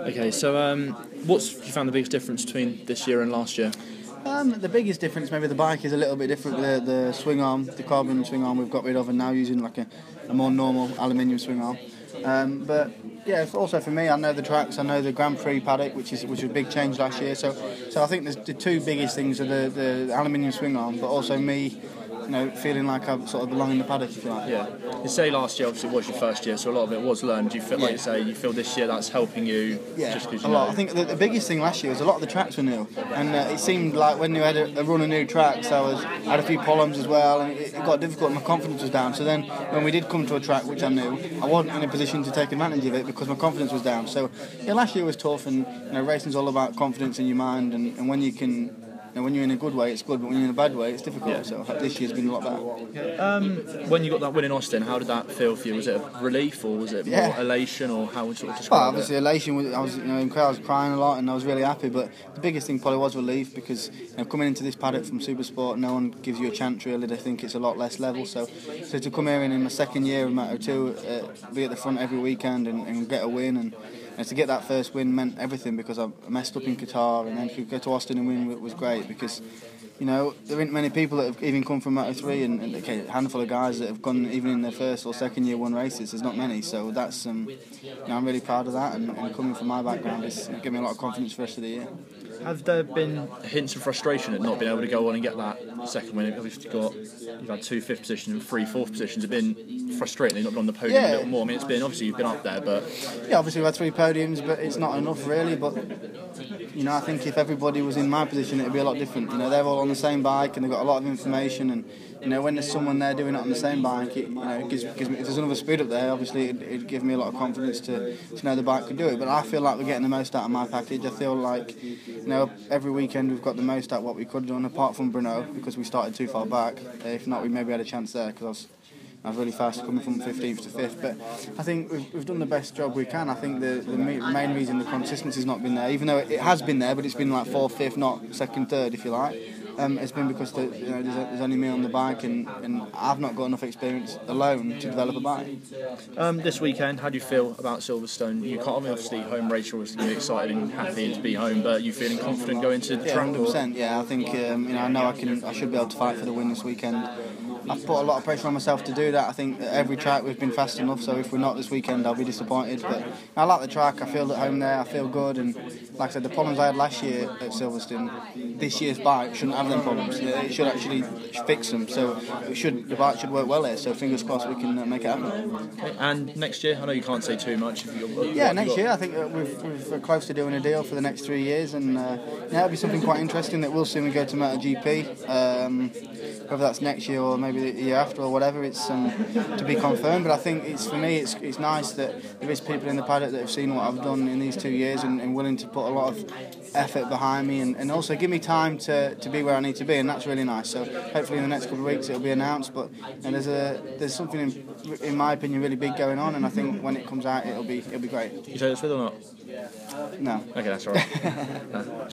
Okay, so um, what's you found the biggest difference between this year and last year? Um, the biggest difference, maybe the bike is a little bit different. The, the swing arm, the carbon swing arm, we've got rid of, and now using like a, a more normal aluminium swing arm. Um, but yeah, also for me, I know the tracks, I know the Grand Prix paddock, which is which was a big change last year. So, so I think the, the two biggest things are the, the aluminium swing arm, but also me you know, feeling like I sort of belong in the paddock, if you like. Yeah. You say last year obviously it was your first year, so a lot of it was learned. Do you feel, like you say, you feel this year that's helping you? Yeah, just cause a you lot. know? I think the, the biggest thing last year was a lot of the tracks were new, and uh, it seemed like when you had a, a run of new tracks, I was I had a few problems as well, and it, it got difficult. and My confidence was down. So then, when we did come to a track which I knew, I wasn't in a position to take advantage of it because my confidence was down. So yeah, last year was tough, and you know, racing's all about confidence in your mind, and, and when you can. Know, when you're in a good way, it's good, but when you're in a bad way, it's difficult. Yeah. So this year's been a lot better. Um, when you got that win in Austin, how did that feel for you? Was it a relief or was it more elation or how would you sort of describe it? Well, obviously it? elation. Was, I was, you know, in crowd, I was crying a lot, and I was really happy. But the biggest thing probably was relief because you know, coming into this paddock from Supersport, no one gives you a chance really. They think it's a lot less level. So, so to come here and in my second year in Moto Two, uh, be at the front every weekend and, and get a win, and, and to get that first win meant everything because I messed up in Qatar, and then to go to Austin and win was great because. You know, there aren't many people that have even come from Moto 3 and, and okay, a handful of guys that have gone even in their first or second year won races. There's not many, so that's um, you know, I'm really proud of that. And, and coming from my background, it's given me a lot of confidence for the rest of the year. Have there been hints of frustration at not being able to go on and get that second win? Obviously, you've got you've had two fifth positions and three fourth positions. Have been frustrating. You've not been on the podium Yeah. a little more. I mean, it's been obviously you've been up there, but Yeah, obviously we've had three podiums, but it's not enough really. But you know, I think if everybody was in my position, it'd be a lot different. You know, they're all on the same bike and they've got a lot of information. And you know, when there's someone there doing it on the same bike, it, you know, it gives, gives me, if there's another speed up there, obviously it'd, it'd give me a lot of confidence to, to know the bike could do it. But I feel like we're getting the most out of my package. I feel like you know, every weekend we've got the most out of what we could have done, apart from Brno, because we started too far back. If not, we maybe had a chance there because I was. Was really fast coming from 15th to 5th, but I think we've, we've done the best job we can. I think the, the ma- main reason the consistency's not been there, even though it, has been there, but it's been like 4th, 5th, not 2nd, 3rd, if you like. Um, it's been because the, you know, there's, there's only me on the bike, and, and I've not got enough experience alone to develop a bike. um, this weekend, how do you feel about Silverstone? You can't obviously home race, you're gonna be excited and happy to be home, but you feeling confident going to the Yeah, track? hundred percent. Yeah, I think um, you know I know I can. I should be able to fight for the win this weekend. I've put a lot of pressure on myself to do that. I think at every track we've been fast enough. So if we're not this weekend, I'll be disappointed. But I like the track. I feel at home there. I feel good. And like I said, the problems I had last year at Silverstone, this year's bike shouldn't have them problems. It should actually fix them. So it should the bike should work well here. So fingers crossed we can uh, make it happen. And next year, I know you can't say too much. If you're, Yeah, next year I think we've, we've, we're close to doing a deal for the next three years, and uh, yeah, it'll be something quite interesting that we'll see when we go to MotoGP. Um, whether that's next year or maybe the year after or whatever, it's um, to be confirmed. But I think it's for me, it's, it's nice that there is people in the paddock that have seen what I've done in these two years and, and willing to put a lot of effort behind me and, and also give me time to, to be where I need to be, and that's really nice. So hopefully in the next couple of weeks it'll be announced. But and there's a there's something in, in my opinion really big going on, and I think when it comes out it'll be it'll be great. you say this with or not? No. Okay, that's all right.